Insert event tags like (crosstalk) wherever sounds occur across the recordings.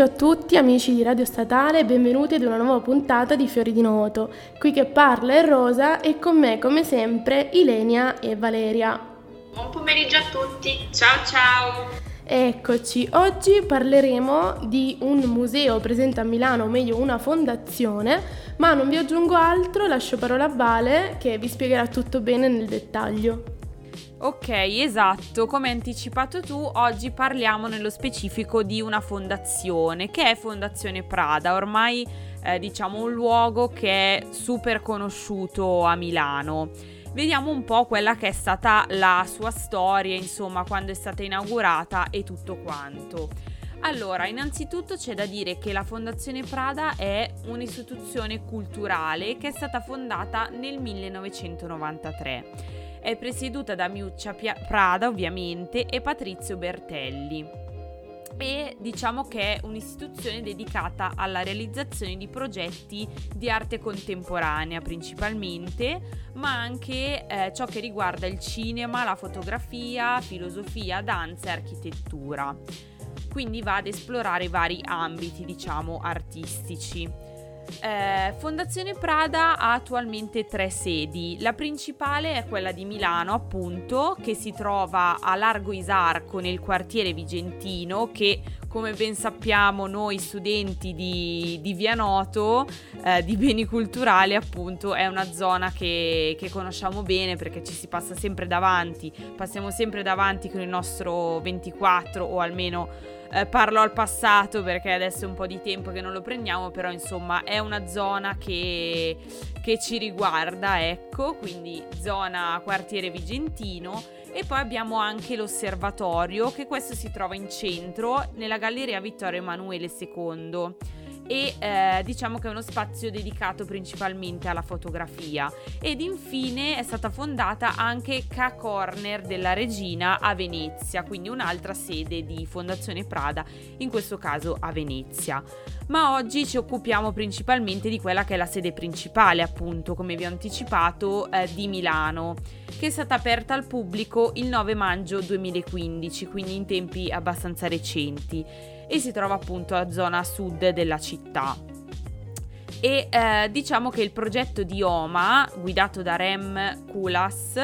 pomeriggio a tutti amici di Radio Statale e benvenuti ad una nuova puntata di Fiori di Noto. Qui che parla è Rosa e con me come sempre Ilenia e Valeria. Buon pomeriggio a tutti, ciao ciao! Eccoci, oggi parleremo di un museo presente a Milano, o meglio una fondazione, ma non vi aggiungo altro, lascio parola a Vale che vi spiegherà tutto bene nel dettaglio. Ok, esatto, come anticipato tu, oggi parliamo nello specifico di una fondazione che è Fondazione Prada, ormai eh, diciamo un luogo che è super conosciuto a Milano. Vediamo un po' quella che è stata la sua storia, insomma, quando è stata inaugurata e tutto quanto. Allora, innanzitutto c'è da dire che la Fondazione Prada è un'istituzione culturale che è stata fondata nel 1993 è presieduta da Miuccia Prada ovviamente e Patrizio Bertelli e diciamo che è un'istituzione dedicata alla realizzazione di progetti di arte contemporanea principalmente, ma anche eh, ciò che riguarda il cinema, la fotografia, filosofia, danza e architettura. Quindi va ad esplorare vari ambiti, diciamo, artistici. Eh, Fondazione Prada ha attualmente tre sedi. La principale è quella di Milano, appunto, che si trova a Largo Isarco nel quartiere Vigentino, che come ben sappiamo noi studenti di, di Via Noto, eh, di beni culturali, appunto, è una zona che, che conosciamo bene perché ci si passa sempre davanti, passiamo sempre davanti con il nostro 24 o almeno eh, parlo al passato perché adesso è un po' di tempo che non lo prendiamo, però insomma è una zona che, che ci riguarda, ecco, quindi zona quartiere Vigentino. E poi abbiamo anche l'osservatorio che questo si trova in centro nella Galleria Vittorio Emanuele II e eh, diciamo che è uno spazio dedicato principalmente alla fotografia ed infine è stata fondata anche K Corner della Regina a Venezia, quindi un'altra sede di Fondazione Prada, in questo caso a Venezia. Ma oggi ci occupiamo principalmente di quella che è la sede principale, appunto, come vi ho anticipato, eh, di Milano, che è stata aperta al pubblico il 9 maggio 2015, quindi in tempi abbastanza recenti e si trova appunto a zona sud della città. E eh, diciamo che il progetto di Oma, guidato da Rem Kulas,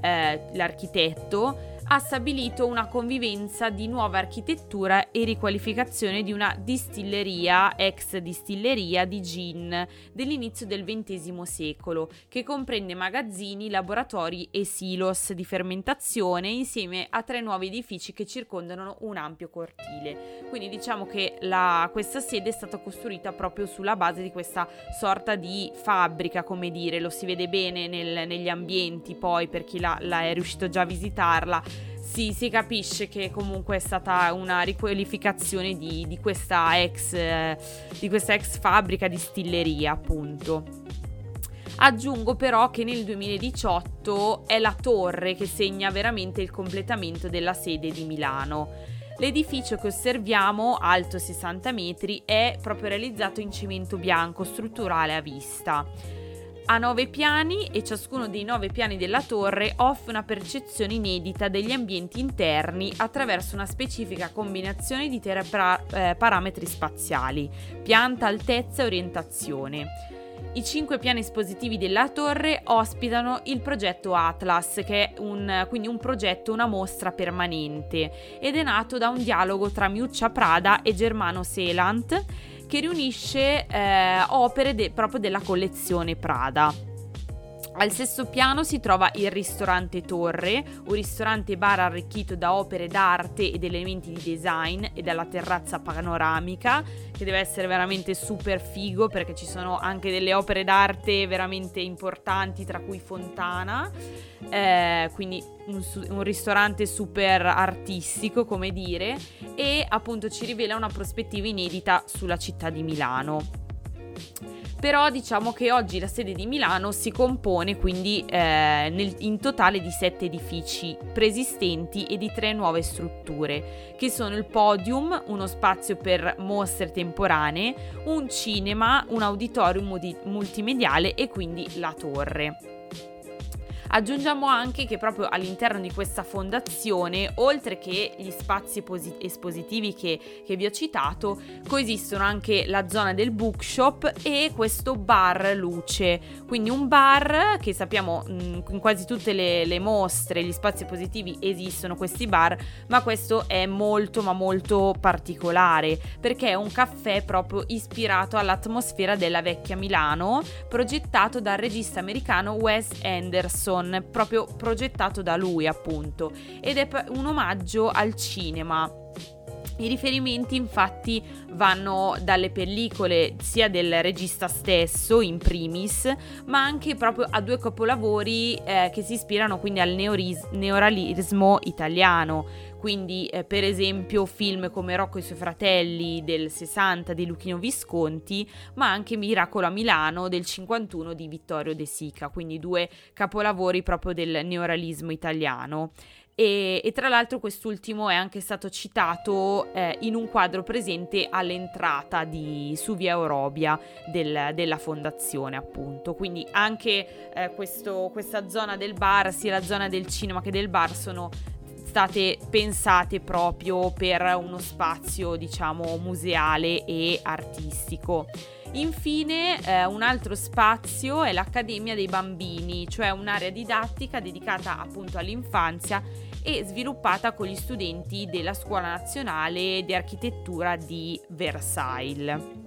eh, l'architetto, ha stabilito una convivenza di nuova architettura e riqualificazione di una distilleria, ex distilleria di gin dell'inizio del XX secolo, che comprende magazzini, laboratori e silos di fermentazione insieme a tre nuovi edifici che circondano un ampio cortile. Quindi diciamo che la, questa sede è stata costruita proprio sulla base di questa sorta di fabbrica, come dire, lo si vede bene nel, negli ambienti poi per chi la, la è riuscito già a visitarla sì, si capisce che comunque è stata una riqualificazione di, di, questa, ex, eh, di questa ex fabbrica di stilleria, appunto. Aggiungo però che nel 2018 è la torre che segna veramente il completamento della sede di Milano. L'edificio che osserviamo, alto 60 metri, è proprio realizzato in cemento bianco strutturale a vista ha nove piani e ciascuno dei nove piani della torre offre una percezione inedita degli ambienti interni attraverso una specifica combinazione di tre pra- eh, parametri spaziali, pianta, altezza e orientazione. I cinque piani espositivi della torre ospitano il progetto Atlas, che è un, quindi un progetto, una mostra permanente, ed è nato da un dialogo tra Miuccia Prada e Germano Seeland che riunisce eh, opere de- proprio della collezione Prada. Al sesto piano si trova il ristorante Torre, un ristorante bar arricchito da opere d'arte ed elementi di design e dalla terrazza panoramica, che deve essere veramente super figo perché ci sono anche delle opere d'arte veramente importanti, tra cui Fontana, eh, quindi un, un ristorante super artistico, come dire, e appunto ci rivela una prospettiva inedita sulla città di Milano però diciamo che oggi la sede di Milano si compone quindi eh, nel, in totale di sette edifici preesistenti e di tre nuove strutture, che sono il podium, uno spazio per mostre temporanee, un cinema, un auditorium multimediale e quindi la torre. Aggiungiamo anche che proprio all'interno di questa fondazione, oltre che gli spazi posi- espositivi che, che vi ho citato, coesistono anche la zona del bookshop e questo bar luce, quindi un bar che sappiamo in quasi tutte le, le mostre, gli spazi positivi esistono questi bar, ma questo è molto ma molto particolare perché è un caffè proprio ispirato all'atmosfera della vecchia Milano, progettato dal regista americano Wes Anderson, proprio progettato da lui appunto, ed è un omaggio al cinema. I riferimenti infatti vanno dalle pellicole sia del regista stesso in primis, ma anche proprio a due capolavori eh, che si ispirano quindi al neoris- neorealismo italiano, quindi eh, per esempio film come Rocco e i suoi fratelli del 60 di Luchino Visconti, ma anche Miracolo a Milano del 51 di Vittorio De Sica, quindi due capolavori proprio del neorealismo italiano. E, e, tra l'altro quest'ultimo è anche stato citato eh, in un quadro presente all'entrata di, su via Orobia del, della fondazione appunto quindi anche eh, questo, questa zona del bar sia la zona del cinema che del bar sono state pensate proprio per uno spazio, diciamo, museale e artistico. Infine, eh, un altro spazio è l'Accademia dei Bambini, cioè un'area didattica dedicata appunto all'infanzia e sviluppata con gli studenti della Scuola Nazionale di Architettura di Versailles.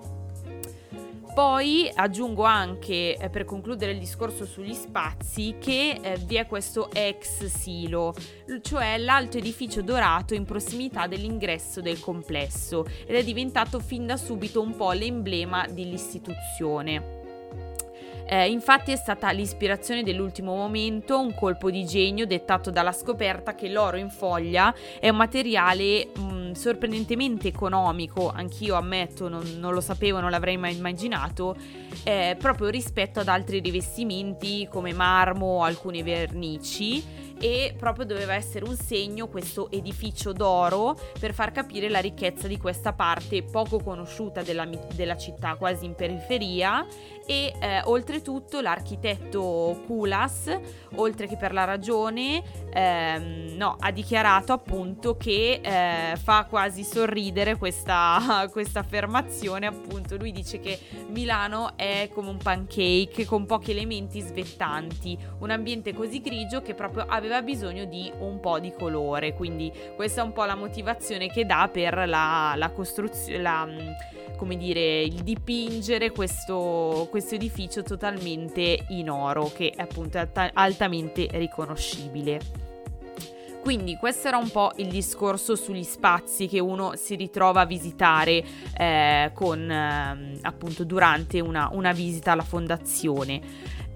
Poi aggiungo anche, eh, per concludere il discorso sugli spazi, che eh, vi è questo ex silo, cioè l'alto edificio dorato in prossimità dell'ingresso del complesso ed è diventato fin da subito un po' l'emblema dell'istituzione. Eh, infatti è stata l'ispirazione dell'ultimo momento, un colpo di genio dettato dalla scoperta che l'oro in foglia è un materiale mh, mm, sorprendentemente economico, anch'io ammetto, non, non, lo sapevo, non l'avrei mai immaginato, eh, proprio rispetto ad altri rivestimenti come marmo alcune vernici. E proprio doveva essere un segno questo edificio d'oro per far capire la ricchezza di questa parte poco conosciuta della, della città, quasi in periferia. E eh, oltretutto l'architetto Kulas, oltre che per la ragione, ehm, no, ha dichiarato appunto che eh, fa quasi sorridere questa, (laughs) questa affermazione, appunto lui dice che Milano è come un pancake con pochi elementi svettanti, un ambiente così grigio che proprio aveva bisogno di un po' di colore, quindi questa è un po' la motivazione che dà per la, la costruzione, la come dire, il dipingere questo, questo edificio totalmente in oro, che è appunto alt- altamente riconoscibile. Quindi questo era un po' il discorso sugli spazi che uno si ritrova a visitare eh, con, eh, appunto durante una, una visita alla fondazione.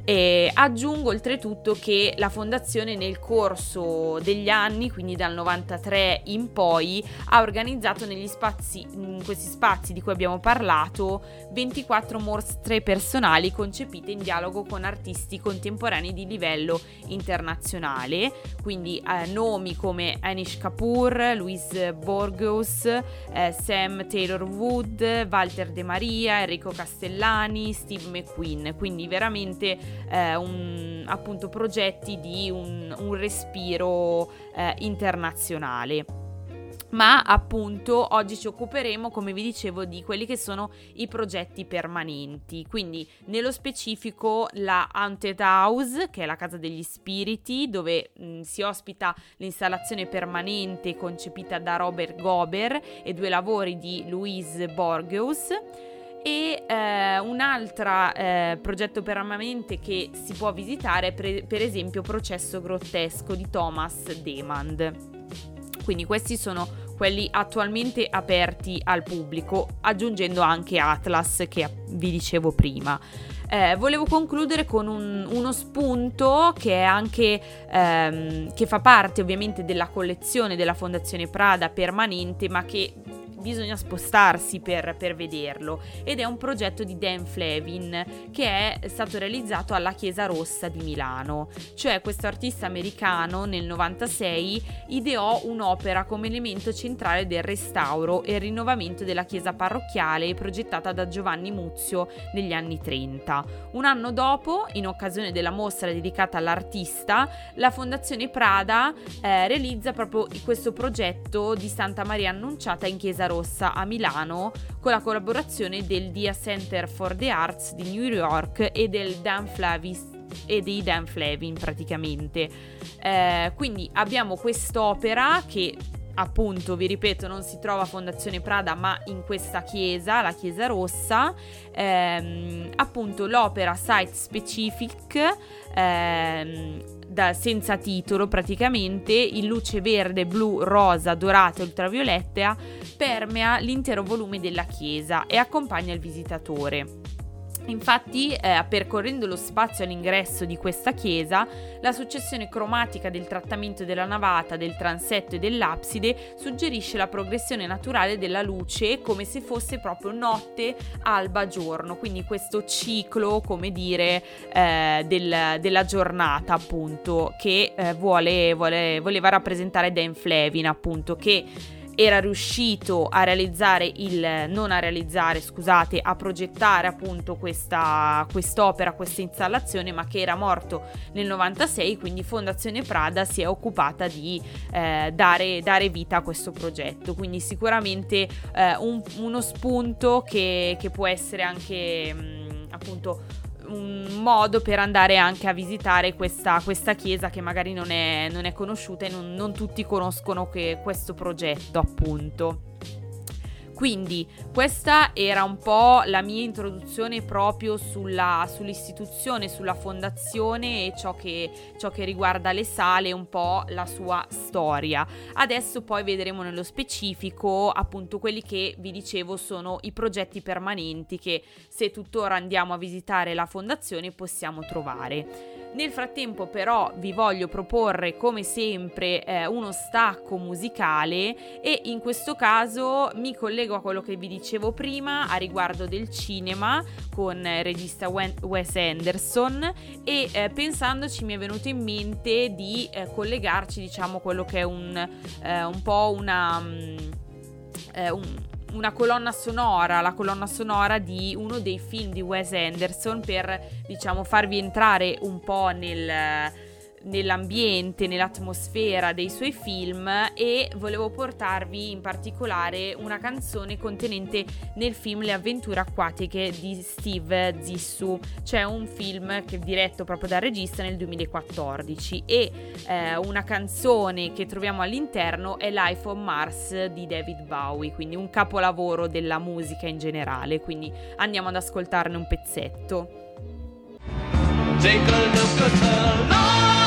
E aggiungo oltretutto che la fondazione nel corso degli anni, quindi dal 93 in poi, ha organizzato negli spazi, in questi spazi di cui abbiamo parlato, 24 mostre personali concepite in dialogo con artisti contemporanei di livello internazionale, quindi eh, nomi come Anish Kapoor, Louise Borgos, eh, Sam Taylor Wood, Walter De Maria, Enrico Castellani, Steve McQueen, quindi veramente eh, un, appunto progetti di un, un respiro eh, internazionale ma appunto oggi ci occuperemo, come vi dicevo, di quelli che sono i progetti permanenti. Quindi, nello specifico, la Haunted House, che è la casa degli spiriti, dove mh, si ospita l'installazione permanente concepita da Robert Gober e due lavori di Louise Borgeus e eh, un altro eh, progetto permanente che si può visitare è pre- per esempio Processo grottesco di Thomas Demand. Quindi questi sono quelli attualmente aperti al pubblico, aggiungendo anche Atlas che vi dicevo prima. Eh, volevo concludere con un, uno spunto che anche ehm, che fa parte ovviamente della collezione della Fondazione Prada permanente, ma che bisogna spostarsi per, per, vederlo ed è un progetto di Dan Flavin che è stato realizzato alla Chiesa Rossa di Milano, cioè questo artista americano nel 96 ideò un'opera come elemento centrale del restauro e rinnovamento della chiesa parrocchiale progettata da Giovanni Muzio negli anni 30. Un anno dopo, in occasione della mostra dedicata all'artista, la Fondazione Prada eh, realizza proprio questo progetto di Santa Maria Annunciata in Chiesa Rossa a Milano con la collaborazione del Dia Center for the Arts di New York e del Dan Flavis e dei Dan Flavin praticamente. Eh, quindi abbiamo quest'opera che appunto, vi ripeto, non si trova Fondazione Prada, ma in questa chiesa, la Chiesa Rossa, ehm, appunto l'opera Site Specific, ehm, da, senza titolo praticamente, in luce verde, blu, rosa, dorata e ultravioletta, permea l'intero volume della chiesa e accompagna il visitatore. Infatti, eh, percorrendo lo spazio all'ingresso di questa chiesa, la successione cromatica del trattamento della navata, del transetto e dell'abside suggerisce la progressione naturale della luce come se fosse proprio notte, alba, giorno, quindi questo ciclo, come dire, eh, del, della giornata, appunto, che eh, vuole, vuole, voleva rappresentare Dan Flevin, appunto, che era riuscito a realizzare il non a realizzare, scusate, a progettare appunto questa quest'opera, questa installazione, ma che era morto nel 96, quindi Fondazione Prada si è occupata di eh, dare, dare, vita a questo progetto. Quindi sicuramente eh, un, uno spunto che, che può essere anche mh, appunto un modo per andare anche a visitare questa, questa chiesa che magari non è, non è conosciuta e non, non tutti conoscono questo progetto appunto. Quindi questa era un po' la mia introduzione proprio sulla, sull'istituzione, sulla fondazione e ciò che, ciò che riguarda le sale, un po' la sua storia. Adesso poi vedremo nello specifico appunto quelli che vi dicevo sono i progetti permanenti che se tuttora andiamo a visitare la fondazione possiamo trovare. Nel frattempo però vi voglio proporre come sempre eh, uno stacco musicale e in questo caso mi collego a quello che vi dicevo prima a riguardo del cinema con il regista Wes Anderson e eh, pensandoci mi è venuto in mente di eh, collegarci diciamo quello che è un, eh, un po' una... Um, un, una colonna sonora, la colonna sonora di uno dei film di Wes Anderson per diciamo farvi entrare un po' nel nell'ambiente, nell'atmosfera dei suoi film e volevo portarvi in particolare una canzone contenente nel film Le avventure acquatiche di Steve Zissou, cioè un film che è diretto proprio dal regista nel 2014 e eh, una canzone che troviamo all'interno è Life on Mars di David Bowie, quindi un capolavoro della musica in generale, quindi andiamo ad ascoltarne un pezzetto. Take a look at the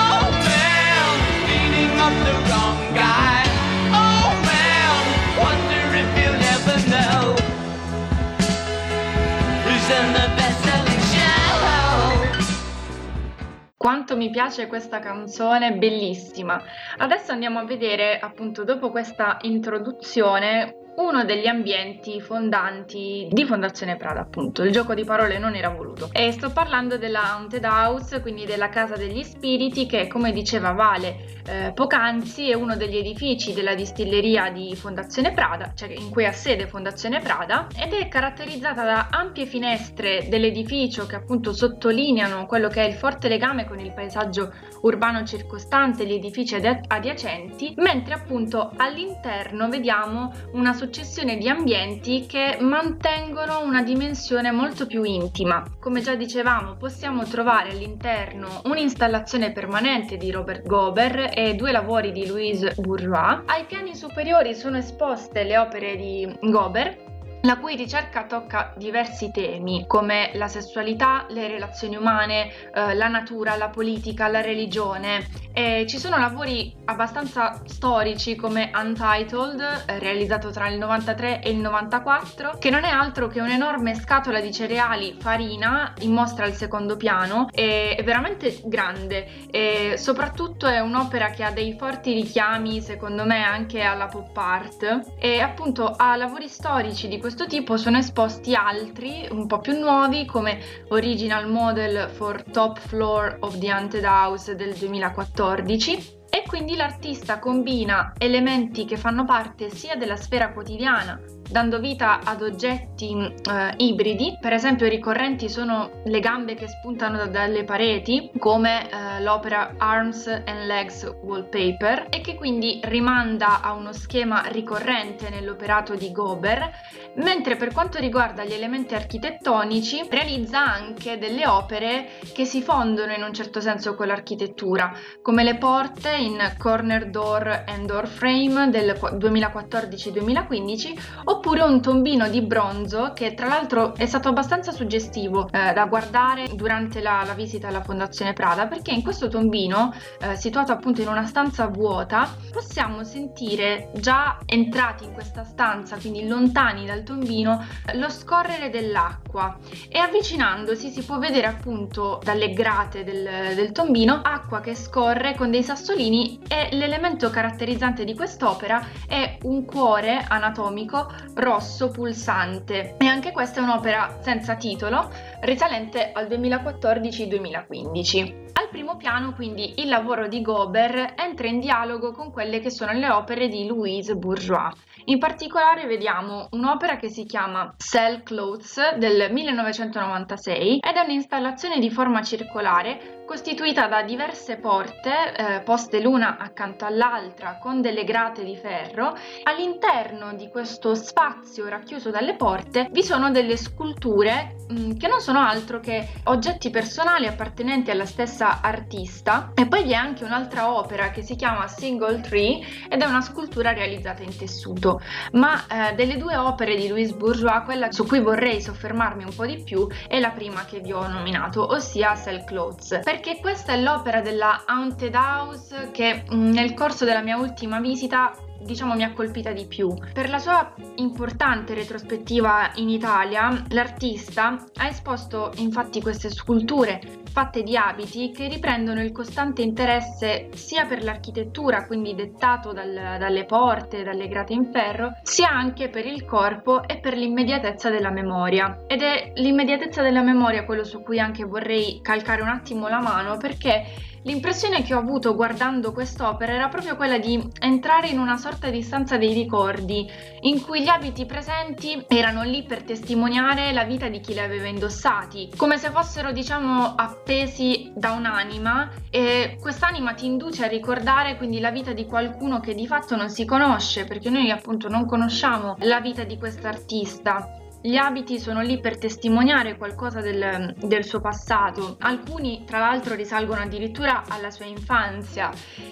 Quanto mi piace questa canzone, bellissima. Adesso andiamo a vedere, appunto, dopo questa introduzione, uno degli ambienti fondanti di Fondazione Prada, appunto. Il gioco di parole non era voluto. E sto parlando della Haunted House, quindi della Casa degli Spiriti, che come diceva Vale eh, poc'anzi è uno degli edifici della distilleria di Fondazione Prada, cioè in cui ha sede Fondazione Prada, ed è caratterizzata da ampie finestre dell'edificio che appunto sottolineano quello che è il forte legame con il paesaggio urbano circostante gli edifici adiacenti, mentre appunto all'interno vediamo una successione di ambienti che mantengono una dimensione molto più intima. Come già dicevamo, possiamo trovare all'interno un'installazione permanente di Robert Gober e due lavori di Louise Bourgeois. Ai piani superiori sono esposte le opere di Gober la cui ricerca tocca diversi temi come la sessualità, le relazioni umane, eh, la natura, la politica, la religione. E ci sono lavori abbastanza storici come Untitled, eh, realizzato tra il 93 e il 94, che non è altro che un'enorme scatola di cereali farina in mostra al secondo piano, è, veramente grande. E soprattutto è un'opera che ha dei forti richiami secondo me anche alla pop art. E appunto a lavori storici di questo tipo sono esposti altri un po' più nuovi come Original Model for Top Floor of the Haunted House del 2014 e quindi l'artista combina elementi che fanno parte sia della sfera quotidiana dando vita ad oggetti eh, ibridi. Per esempio ricorrenti sono le gambe che spuntano da, dalle pareti, come eh, l'opera Arms and Legs Wallpaper, e che quindi rimanda a uno schema ricorrente nell'operato di Gober, mentre per quanto riguarda gli elementi architettonici realizza anche delle opere che si fondono in un certo senso con l'architettura, come le porte in Corner Door and Door Frame del 2014-2015 oppure un tombino di bronzo che tra l'altro è stato abbastanza suggestivo eh, da guardare durante la, la, visita alla Fondazione Prada perché in questo tombino, eh, situato appunto in una stanza vuota, possiamo sentire già entrati in questa stanza, quindi lontani dal tombino, lo scorrere dell'acqua. E avvicinandosi si può vedere appunto dalle grate del, del tombino acqua che scorre con dei sassolini e l'elemento caratterizzante di quest'opera è un cuore anatomico rosso pulsante e anche questa è un'opera senza titolo risalente al 2014-2015. Al primo piano quindi il lavoro di Gober entra in dialogo con quelle che sono le opere di Louise Bourgeois. In particolare vediamo un'opera che si chiama Cell Clothes del 1996 ed è un'installazione di forma circolare costituita da diverse porte eh, poste l'una accanto all'altra con delle grate di ferro. All'interno di questo spazio racchiuso dalle porte vi sono delle sculture mh, mm, che non sono altro che oggetti personali appartenenti alla stessa artista e poi vi è anche un'altra opera che si chiama Single Tree ed è una scultura realizzata in tessuto. Ma eh, delle due opere di Louise Bourgeois, quella su cui vorrei soffermarmi un po' di più è la prima che vi ho nominato, ossia Cell Clothes. Perché perché questa è l'opera della Haunted House che mm, nel corso della mia ultima visita diciamo mi ha colpita di più. Per la sua importante retrospettiva in Italia, l'artista ha esposto infatti queste sculture fatte di abiti che riprendono il costante interesse sia per l'architettura, quindi dettato dal, dalle porte, dalle grate in ferro, sia anche per il corpo e per l'immediatezza della memoria. Ed è l'immediatezza della memoria quello su cui anche vorrei calcare un attimo la mano perché L'impressione che ho avuto guardando quest'opera era proprio quella di entrare in una sorta di stanza dei ricordi, in cui gli abiti presenti erano lì per testimoniare la vita di chi li aveva indossati, come se fossero diciamo appesi da un'anima e quest'anima ti induce a ricordare quindi la vita di qualcuno che di fatto non si conosce, perché noi appunto non conosciamo la vita di quest'artista. Gli abiti sono lì per testimoniare qualcosa del, del, suo passato, alcuni tra l'altro risalgono addirittura alla sua infanzia.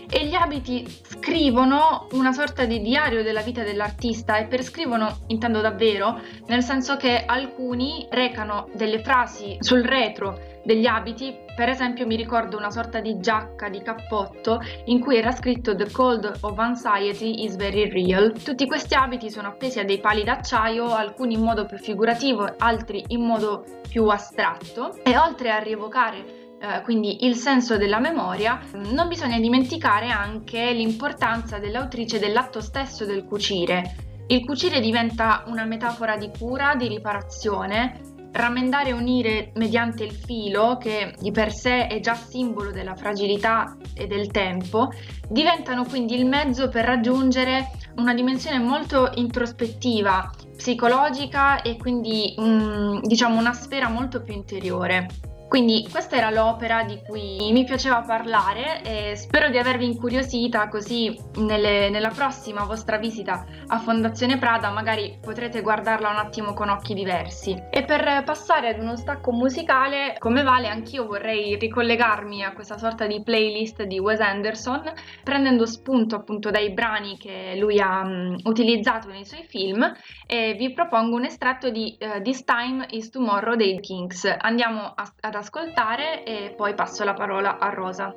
E gli abiti scrivono una sorta di diario della vita dell'artista e per scrivono intendo davvero, nel senso che alcuni recano delle frasi sul retro degli abiti, per esempio mi ricordo una sorta di giacca di cappotto in cui era scritto The cold of anxiety is very real. Tutti questi abiti sono appesi a dei pali d'acciaio, alcuni in modo più figurativo, altri in modo più astratto e oltre a rievocare Uh, quindi il senso della memoria, non bisogna dimenticare anche l'importanza dell'autrice dell'atto stesso del cucire. Il cucire diventa una metafora di cura, di riparazione, Rammendare e unire mediante il filo, che di per sé è già simbolo della fragilità e del tempo, diventano quindi il mezzo per raggiungere una dimensione molto introspettiva, psicologica e quindi um, diciamo una sfera molto più interiore. Quindi questa era l'opera di cui mi piaceva parlare e spero di avervi incuriosita così nelle, nella prossima vostra visita a Fondazione Prada magari potrete guardarla un attimo con occhi diversi. E per passare ad uno stacco musicale, come vale, anch'io vorrei ricollegarmi a questa sorta di playlist di Wes Anderson, prendendo spunto appunto dai brani che lui ha um, utilizzato nei suoi film e vi propongo un estratto di uh, This Time is Tomorrow dei Kings. Andiamo a, ad ascoltare e poi passo la parola a Rosa.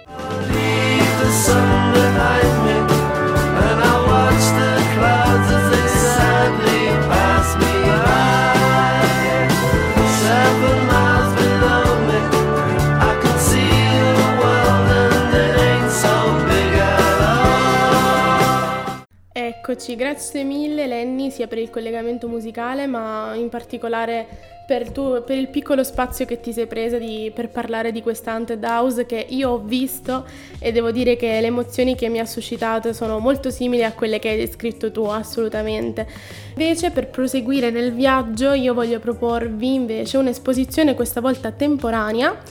Eccoci, grazie mille Lenny sia per il collegamento musicale ma in particolare per, tu, per il piccolo spazio che ti sei presa di, per parlare di questa Haunted House che io ho visto e devo dire che le emozioni che mi ha suscitato sono molto simili a quelle che hai descritto tu, assolutamente. Invece per proseguire nel viaggio io voglio proporvi invece un'esposizione questa volta temporanea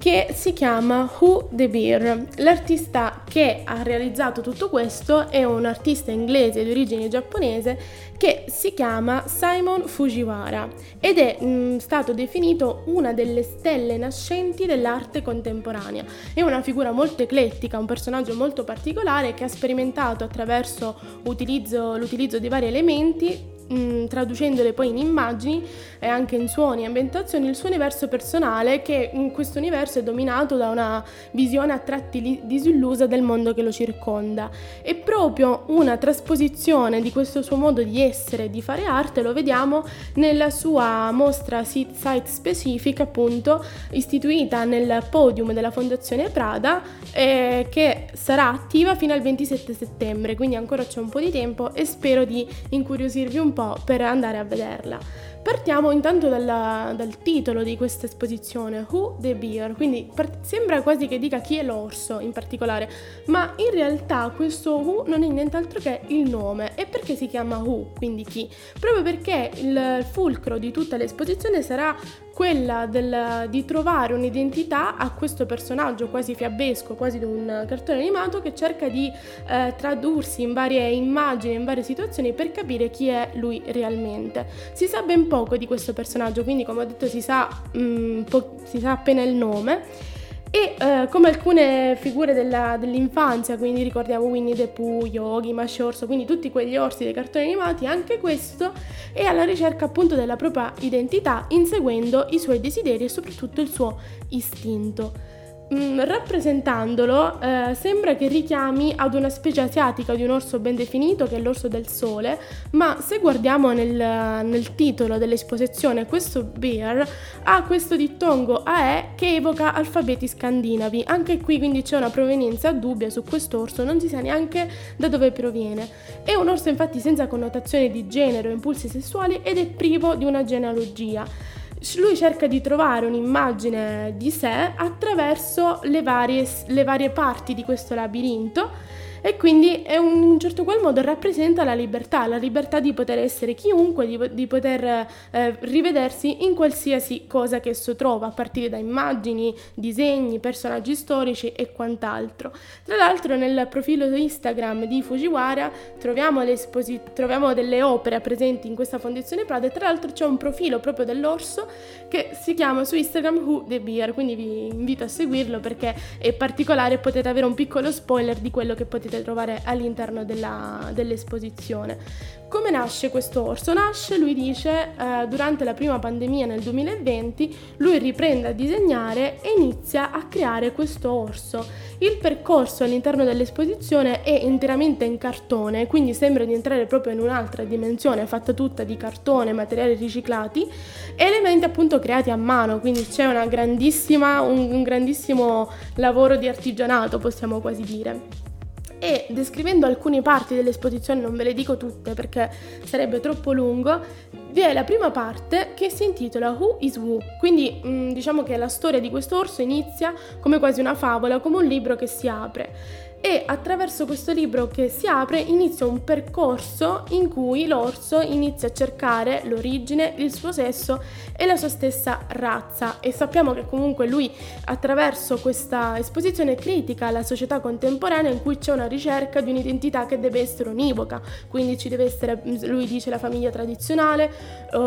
che si chiama Who the Beer. L'artista che ha realizzato tutto questo è un artista inglese di origine giapponese che si chiama Simon Fujiwara ed è mh, mm, stato definito una delle stelle nascenti dell'arte contemporanea. È una figura molto eclettica, un personaggio molto particolare che ha sperimentato attraverso utilizzo, l'utilizzo di vari elementi mh, mm, traducendole poi in immagini e anche in suoni e ambientazioni il suo universo personale che in questo universo è dominato da una visione a tratti disillusa del mondo che lo circonda. E proprio una trasposizione di questo suo modo di essere e di fare arte lo vediamo nella sua mostra site specific appunto istituita nel podium della Fondazione Prada eh, che sarà attiva fino al 27 settembre quindi ancora c'è un po' di tempo e spero di incuriosirvi un po' po' per andare a vederla. Partiamo intanto dalla, dal titolo di questa esposizione, Who the Bear, quindi part- sembra quasi che dica chi è l'orso in particolare, ma in realtà questo Who non è nient'altro che il nome. E perché si chiama Who, quindi chi? Proprio perché il fulcro di tutta l'esposizione sarà quella del, di trovare un'identità a questo personaggio quasi fiabesco, quasi di un cartone animato che cerca di eh, tradursi in varie immagini, in varie situazioni per capire chi è lui realmente. Si sa ben poco di questo personaggio, quindi come ho detto si sa, mm, po- si sa appena il nome e eh, come alcune figure della, dell'infanzia, quindi ricordiamo Winnie the Pooh, Yogi, Masci Orso, quindi tutti quegli orsi dei cartoni animati, anche questo è alla ricerca appunto della propria identità, inseguendo i suoi desideri e soprattutto il suo istinto mm, rappresentandolo eh, sembra che richiami ad una specie asiatica di un orso ben definito che è l'orso del sole, ma se guardiamo nel, nel titolo dell'esposizione questo bear ha questo dittongo AE che evoca alfabeti scandinavi, anche qui quindi c'è una provenienza dubbia su quest'orso, non si sa neanche da dove proviene. È un orso infatti senza connotazioni di genere o impulsi sessuali ed è privo di una genealogia lui cerca di trovare un'immagine di sé attraverso le varie, le varie parti di questo labirinto e quindi un, in un certo qual modo rappresenta la libertà, la libertà di poter essere chiunque, di, di poter eh, rivedersi in qualsiasi cosa che esso trova, a partire da immagini, disegni, personaggi storici e quant'altro. Tra l'altro nel profilo Instagram di Fujiwara troviamo, troviamo delle opere presenti in questa fondazione Prada e tra l'altro c'è un profilo proprio dell'orso che si chiama su Instagram Who the Bear, quindi vi invito a seguirlo perché è particolare e potete avere un piccolo spoiler di quello che potete potete trovare all'interno della, dell'esposizione. Come nasce questo orso? Nasce, lui dice, eh, durante la prima pandemia nel 2020, lui riprende a disegnare e inizia a creare questo orso. Il percorso all'interno dell'esposizione è interamente in cartone, quindi sembra di entrare proprio in un'altra dimensione, fatta tutta di cartone, materiali riciclati, elementi appunto creati a mano, quindi c'è un, un grandissimo lavoro di artigianato, possiamo quasi dire e descrivendo alcune parti dell'esposizione, non ve le dico tutte perché sarebbe troppo lungo, vi è la prima parte che si intitola Who is Who, quindi mh, mm, diciamo che la storia di questo orso inizia come quasi una favola, come un libro che si apre e attraverso questo libro che si apre inizia un percorso in cui l'orso inizia a cercare l'origine, il suo sesso e la sua stessa razza. E sappiamo che comunque lui attraverso questa esposizione critica la società contemporanea in cui c'è una ricerca di un'identità che deve essere univoca, quindi ci deve essere, lui dice la famiglia tradizionale,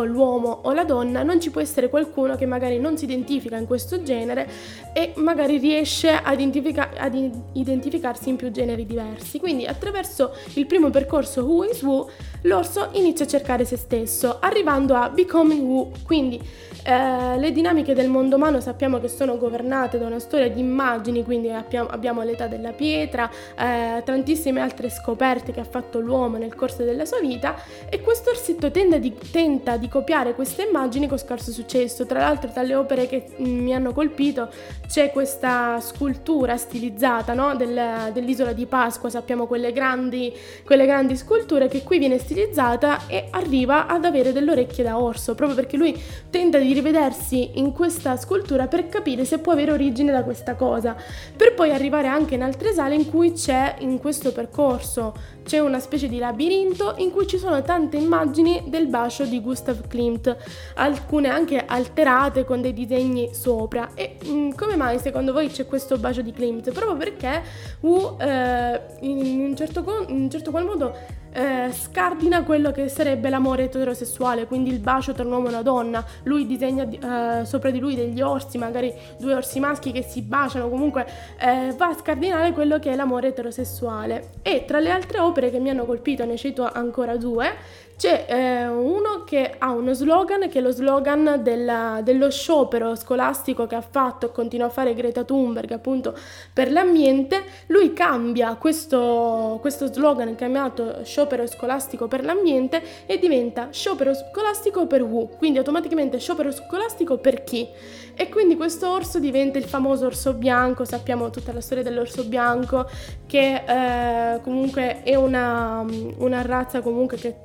l'uomo o la donna, non ci può essere qualcuno che magari non si identifica in questo genere e magari riesce ad, identifica- ad identificarsi trasformarsi in più generi diversi. Quindi attraverso il primo percorso Who is Who, l'orso inizia a cercare se stesso, arrivando a Becoming Who, quindi eh, le dinamiche del mondo umano sappiamo che sono governate da una storia di immagini, quindi abbiamo, l'età della pietra, eh, tantissime altre scoperte che ha fatto l'uomo nel corso della sua vita e questo orsetto di, tenta di copiare queste immagini con scarso successo. Tra l'altro tra le opere che mm, mi hanno colpito c'è questa scultura stilizzata no? Del, dell'isola di Pasqua, sappiamo quelle grandi, quelle grandi sculture che qui viene stilizzata e arriva ad avere delle orecchie da orso, proprio perché lui tenta di rivedersi in questa scultura per capire se può avere origine da questa cosa, per poi arrivare anche in altre sale in cui c'è in questo percorso c'è una specie di labirinto in cui ci sono tante immagini del bacio di Gustav Klimt, alcune anche alterate con dei disegni sopra. E mh, mm, come mai secondo voi c'è questo bacio di Klimt? Proprio perché U eh, in, un certo, in un certo qual modo eh, scardina quello che sarebbe l'amore eterosessuale, quindi il bacio tra un uomo e una donna. Lui disegna eh, sopra di lui degli orsi, magari due orsi maschi che si baciano, comunque eh, va a scardinare quello che è l'amore eterosessuale. E tra le altre opere che mi hanno colpito, ne cito ancora due, c'è eh, uno che ha uno slogan che è lo slogan della, dello sciopero scolastico che ha fatto e continua a fare Greta Thunberg appunto per l'ambiente. Lui cambia questo, questo slogan chiamato sciopero scolastico per l'ambiente e diventa sciopero scolastico per who, quindi automaticamente sciopero scolastico per chi. E quindi questo orso diventa il famoso orso bianco, sappiamo tutta la storia dell'orso bianco che eh, comunque è una, una razza comunque che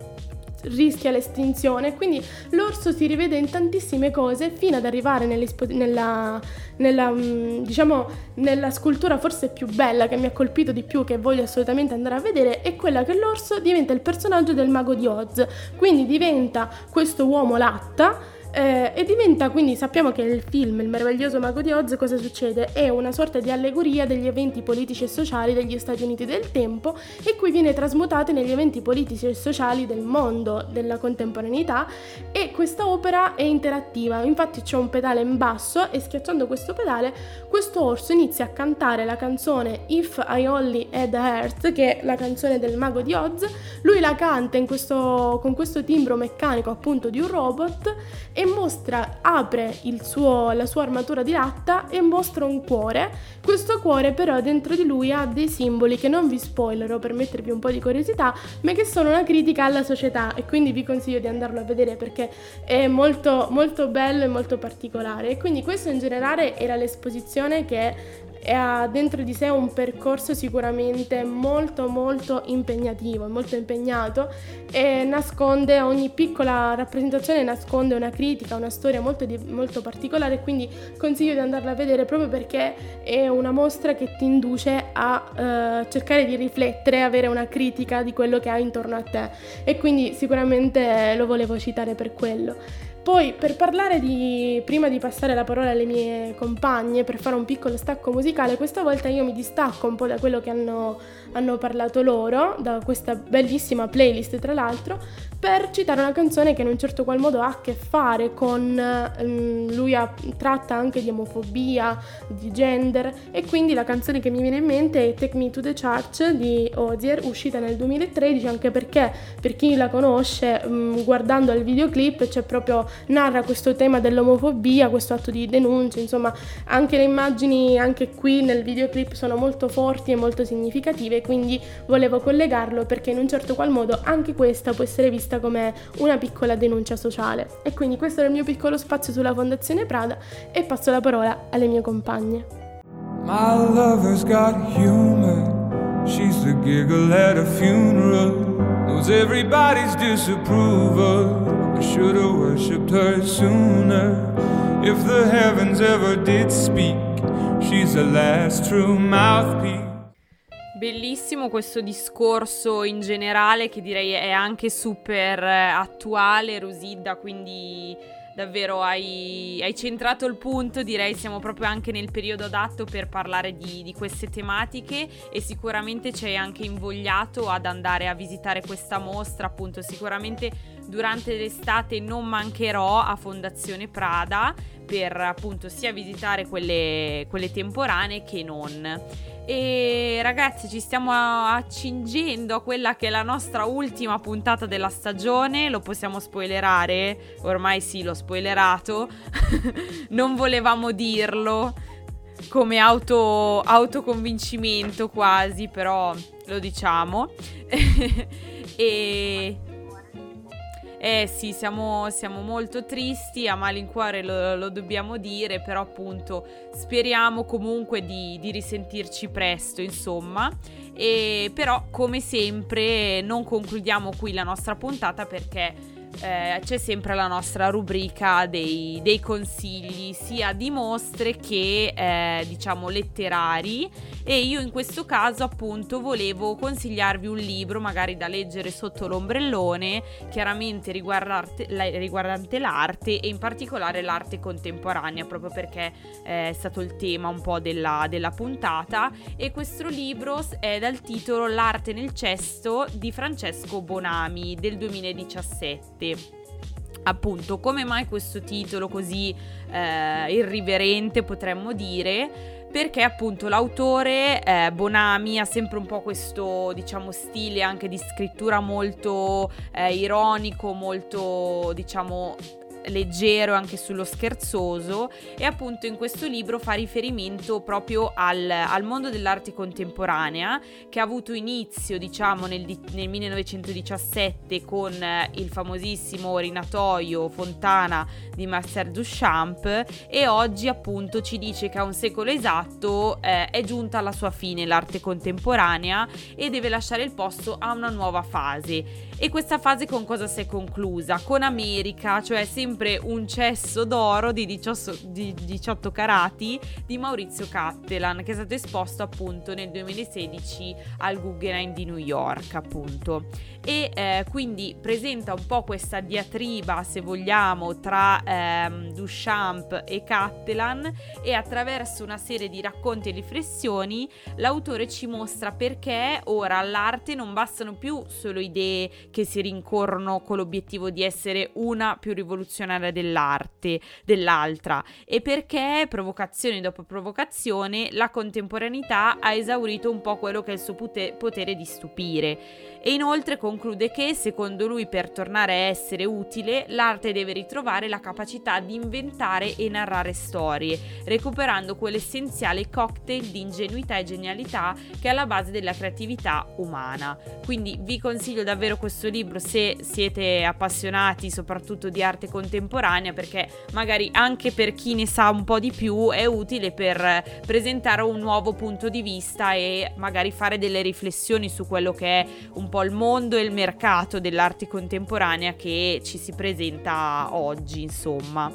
rischia l'estinzione, quindi l'orso si rivede in tantissime cose fino ad arrivare nella, nella, mm, diciamo, nella scultura forse più bella che mi ha colpito di più, che voglio assolutamente andare a vedere, è quella che l'orso diventa il personaggio del mago di Oz, quindi diventa questo uomo latta eh, e diventa quindi, sappiamo che il film Il meraviglioso mago di Oz cosa succede? È una sorta di allegoria degli eventi politici e sociali degli Stati Uniti del tempo e qui viene trasmutata negli eventi politici e sociali del mondo della contemporaneità e questa opera è interattiva, infatti c'è un pedale in basso e schiacciando questo pedale questo orso inizia a cantare la canzone If I Only Had a Heart che è la canzone del mago di Oz, lui la canta questo, con questo timbro meccanico appunto di un robot e mostra, apre suo, la sua armatura di latta e mostra un cuore. Questo cuore però dentro di lui ha dei simboli che non vi spoilerò per mettervi un po' di curiosità, ma che sono una critica alla società e quindi vi consiglio di andarlo a vedere perché è molto, molto bello e molto particolare. E quindi questo in generale era l'esposizione che ha dentro di sé un percorso sicuramente molto molto impegnativo, molto impegnato e nasconde ogni piccola rappresentazione nasconde una critica, una storia molto, molto particolare quindi consiglio di andarla a vedere proprio perché è una mostra che ti induce a uh, cercare di riflettere, avere una critica di quello che hai intorno a te e quindi sicuramente lo volevo citare per quello. Poi per parlare di, prima di passare la parola alle mie compagne, per fare un piccolo stacco musicale, questa volta io mi distacco un po' da quello che hanno, hanno parlato loro, da questa bellissima playlist tra l'altro, per citare una canzone che in un certo qual modo ha a che fare con um, lui ha, tratta anche di omofobia, di gender e quindi la canzone che mi viene in mente è Take Me to the Church di Ozier uscita nel 2013 anche perché per chi la conosce um, guardando il videoclip c'è proprio narra questo tema dell'omofobia, questo atto di denuncia, insomma anche le immagini anche qui nel videoclip sono molto forti e molto significative quindi volevo collegarlo perché in un certo qual modo anche questa può essere vista come una piccola denuncia sociale. E quindi questo era il mio piccolo spazio sulla Fondazione Prada e passo la parola alle mie compagne. My lover's got humor. She's the giggle at a funeral. Knows everybody's disapproval. I should have worshipped her sooner. If the heavens ever did speak, she's the last true mouthpiece. Bellissimo questo discorso in generale che direi è anche super eh, attuale, Rosidda, quindi davvero hai, hai, centrato il punto, direi siamo proprio anche nel periodo adatto per parlare di, di, queste tematiche e sicuramente ci hai anche invogliato ad andare a visitare questa mostra, appunto sicuramente durante l'estate non mancherò a Fondazione Prada per appunto sia visitare quelle, quelle temporanee che non. E ragazzi, ci stiamo accingendo a quella che è la nostra ultima puntata della stagione. Lo possiamo spoilerare? Ormai sì, l'ho spoilerato. (laughs) non volevamo dirlo come auto, autoconvincimento quasi, però lo diciamo. (laughs) e eh sì, siamo, siamo, molto tristi, a malincuore lo, lo dobbiamo dire, però appunto speriamo comunque di, di risentirci presto, insomma. E però come sempre non concludiamo qui la nostra puntata perché eh, c'è sempre la nostra rubrica dei, dei, consigli sia di mostre che eh, diciamo letterari. E io in questo caso appunto volevo consigliarvi un libro magari da leggere sotto l'ombrellone chiaramente riguardante, l'arte e in particolare l'arte contemporanea proprio perché eh, è stato il tema un po' della, della puntata. E questo libro è dal titolo L'arte nel cesto di Francesco Bonami del 2017 appunto come mai questo titolo così eh, irriverente potremmo dire? Perché appunto l'autore eh, Bonami ha sempre un po' questo diciamo stile anche di scrittura molto eh, ironico molto diciamo leggero anche sullo scherzoso e appunto in questo libro fa riferimento proprio al, al mondo dell'arte contemporanea che ha avuto inizio diciamo nel, nel 1917 con il famosissimo Rinatoio Fontana di Marcel Duchamp e oggi appunto ci dice che a un secolo esatto eh, è giunta alla sua fine l'arte contemporanea e deve lasciare il posto a una nuova fase e questa fase con cosa si è conclusa? Con America, cioè sempre un cesso d'oro di 18, di 18 carati di Maurizio Cattelan, che è stato esposto appunto nel 2016 al Guggenheim di New York, appunto. E eh, quindi presenta un po' questa diatriba, se vogliamo, tra ehm, Duchamp e Cattelan e attraverso una serie di racconti e riflessioni l'autore ci mostra perché ora all'arte non bastano più solo idee che si rincorrono con l'obiettivo di essere una più rivoluzionaria dell'arte dell'altra. E perché provocazione dopo provocazione la contemporaneità ha esaurito un po' quello che è il suo potere di stupire. E inoltre conclude che secondo lui per tornare a essere utile l'arte deve ritrovare la capacità di inventare e narrare storie recuperando quell'essenziale cocktail di ingenuità e genialità che è alla base della creatività umana. Quindi vi consiglio davvero questo questo libro se siete appassionati soprattutto di arte contemporanea perché magari anche per chi ne sa un po' di più è utile per presentare un nuovo punto di vista e magari fare delle riflessioni su quello che è un po' il mondo e il mercato dell'arte contemporanea che ci si presenta oggi insomma.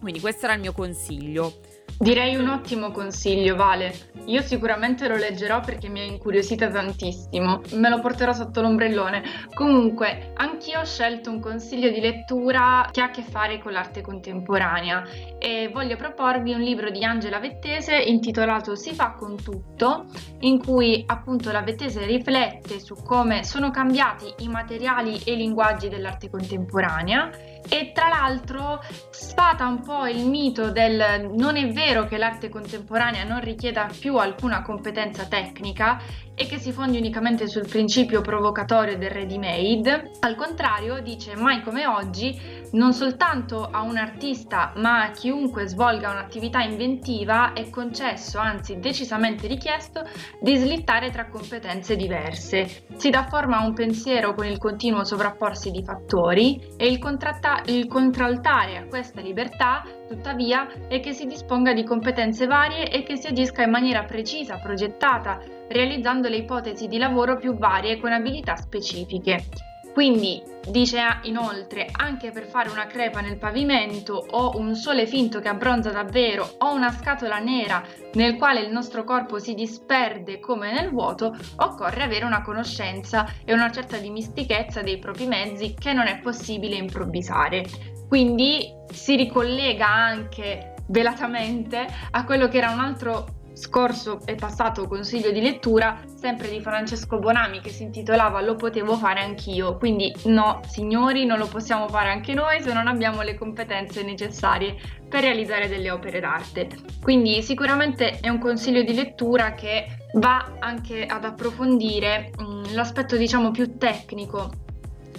Quindi questo era il mio consiglio. Direi un ottimo consiglio, Vale. Io sicuramente lo leggerò perché mi ha incuriosita tantissimo. Me lo porterò sotto l'ombrellone. Comunque, anch'io ho scelto un consiglio di lettura che ha a che fare con l'arte contemporanea e voglio proporvi un libro di Angela Vettese intitolato Si fa con tutto, in cui appunto la Vettese riflette su come sono cambiati i materiali e i linguaggi dell'arte contemporanea e tra l'altro sfata un po' il mito del non è vero che l'arte contemporanea non richieda più alcuna competenza tecnica e che si fondi unicamente sul principio provocatorio del ready made. Al contrario, dice mai come oggi, non soltanto a un artista ma a chiunque svolga un'attività inventiva è concesso, anzi decisamente richiesto, di slittare tra competenze diverse. Si dà forma a un pensiero con il continuo sovrapporsi di fattori e il, contratta- il contraltare a questa libertà tuttavia è che si disponga di competenze varie e che si agisca in maniera precisa, progettata, realizzando le ipotesi di lavoro più varie con abilità specifiche. Quindi dice inoltre anche per fare una crepa nel pavimento o un sole finto che abbronza davvero o una scatola nera nel quale il nostro corpo si disperde come nel vuoto, occorre avere una conoscenza e una certa dimistichezza dei propri mezzi che non è possibile improvvisare. Quindi si ricollega anche velatamente a quello che era un altro scorso e passato consiglio di lettura, sempre di Francesco Bonami, che si intitolava Lo potevo fare anch'io. Quindi no, signori, non lo possiamo fare anche noi se non abbiamo le competenze necessarie per realizzare delle opere d'arte. Quindi sicuramente è un consiglio di lettura che va anche ad approfondire mh, mm, l'aspetto diciamo più tecnico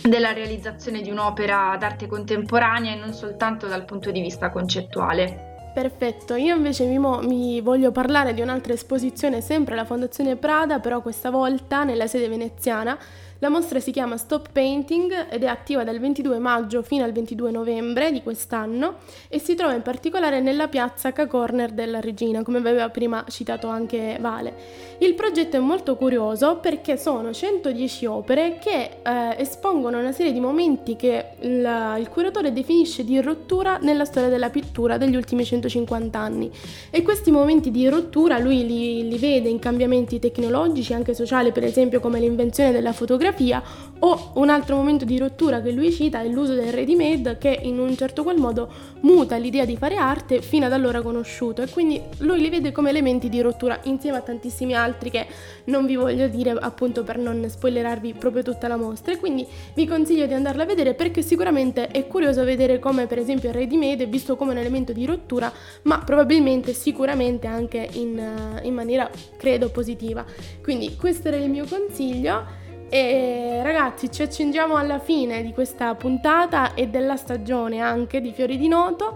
della realizzazione di un'opera d'arte contemporanea e non soltanto dal punto di vista concettuale. Perfetto, io invece mi, mo- mi, voglio parlare di un'altra esposizione sempre alla Fondazione Prada, però questa volta nella sede veneziana, la mostra si chiama Stop Painting ed è attiva dal 22 maggio fino al 22 novembre di quest'anno e si trova in particolare nella piazza K-Corner della Regina, come aveva prima citato anche Vale. Il progetto è molto curioso perché sono 110 opere che eh, espongono una serie di momenti che il, il curatore definisce di rottura nella storia della pittura degli ultimi 150 anni e questi momenti di rottura lui li, li vede in cambiamenti tecnologici, anche sociali, per esempio come l'invenzione della fotografia fotografia o un altro momento di rottura che lui cita è l'uso del ready made che in un certo qual modo muta l'idea di fare arte fino ad allora conosciuto. E quindi lui li vede come elementi di rottura insieme a tantissimi altri che non vi voglio dire appunto per non spoilerarvi proprio tutta la mostra. E quindi vi consiglio di andarla a vedere perché sicuramente è curioso vedere come per esempio il ready made è visto come un elemento di rottura ma probabilmente sicuramente anche in, in maniera credo positiva. Quindi questo era il mio consiglio e ragazzi, ci accingiamo alla fine di questa puntata e della stagione anche di Fiori di Noto.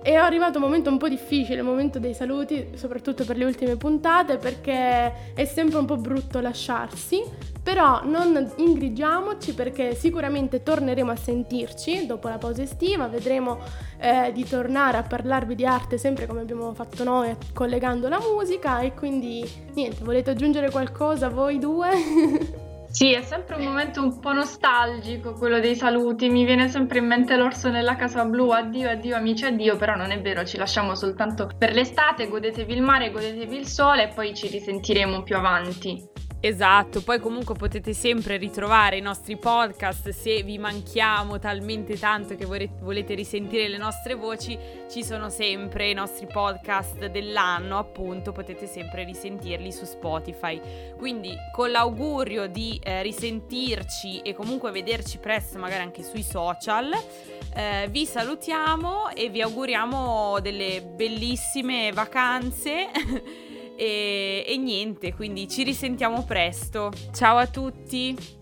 E è arrivato un momento un po' difficile, il momento dei saluti, soprattutto per le ultime puntate, perché è sempre un po' brutto lasciarsi. Però non ingrigiamoci perché sicuramente torneremo a sentirci dopo la pausa estiva, vedremo eh, di tornare a parlarvi di arte sempre come abbiamo fatto noi, collegando la musica e quindi niente, volete aggiungere qualcosa voi due? (laughs) Sì, è sempre un momento un po' nostalgico quello dei saluti, mi viene sempre in mente l'orso nella casa blu, addio, addio amici, addio, però non è vero, ci lasciamo soltanto per l'estate, godetevi il mare, godetevi il sole e poi ci risentiremo più avanti. Esatto, poi comunque potete sempre ritrovare i nostri podcast se vi manchiamo talmente tanto che volete risentire le nostre voci, ci sono sempre i nostri podcast dell'anno, appunto, potete sempre risentirli su Spotify. Quindi con l'augurio di eh, risentirci e comunque vederci presto magari anche sui social, eh, vi salutiamo e vi auguriamo delle bellissime vacanze. (laughs) E, e niente, quindi ci risentiamo presto. Ciao a tutti!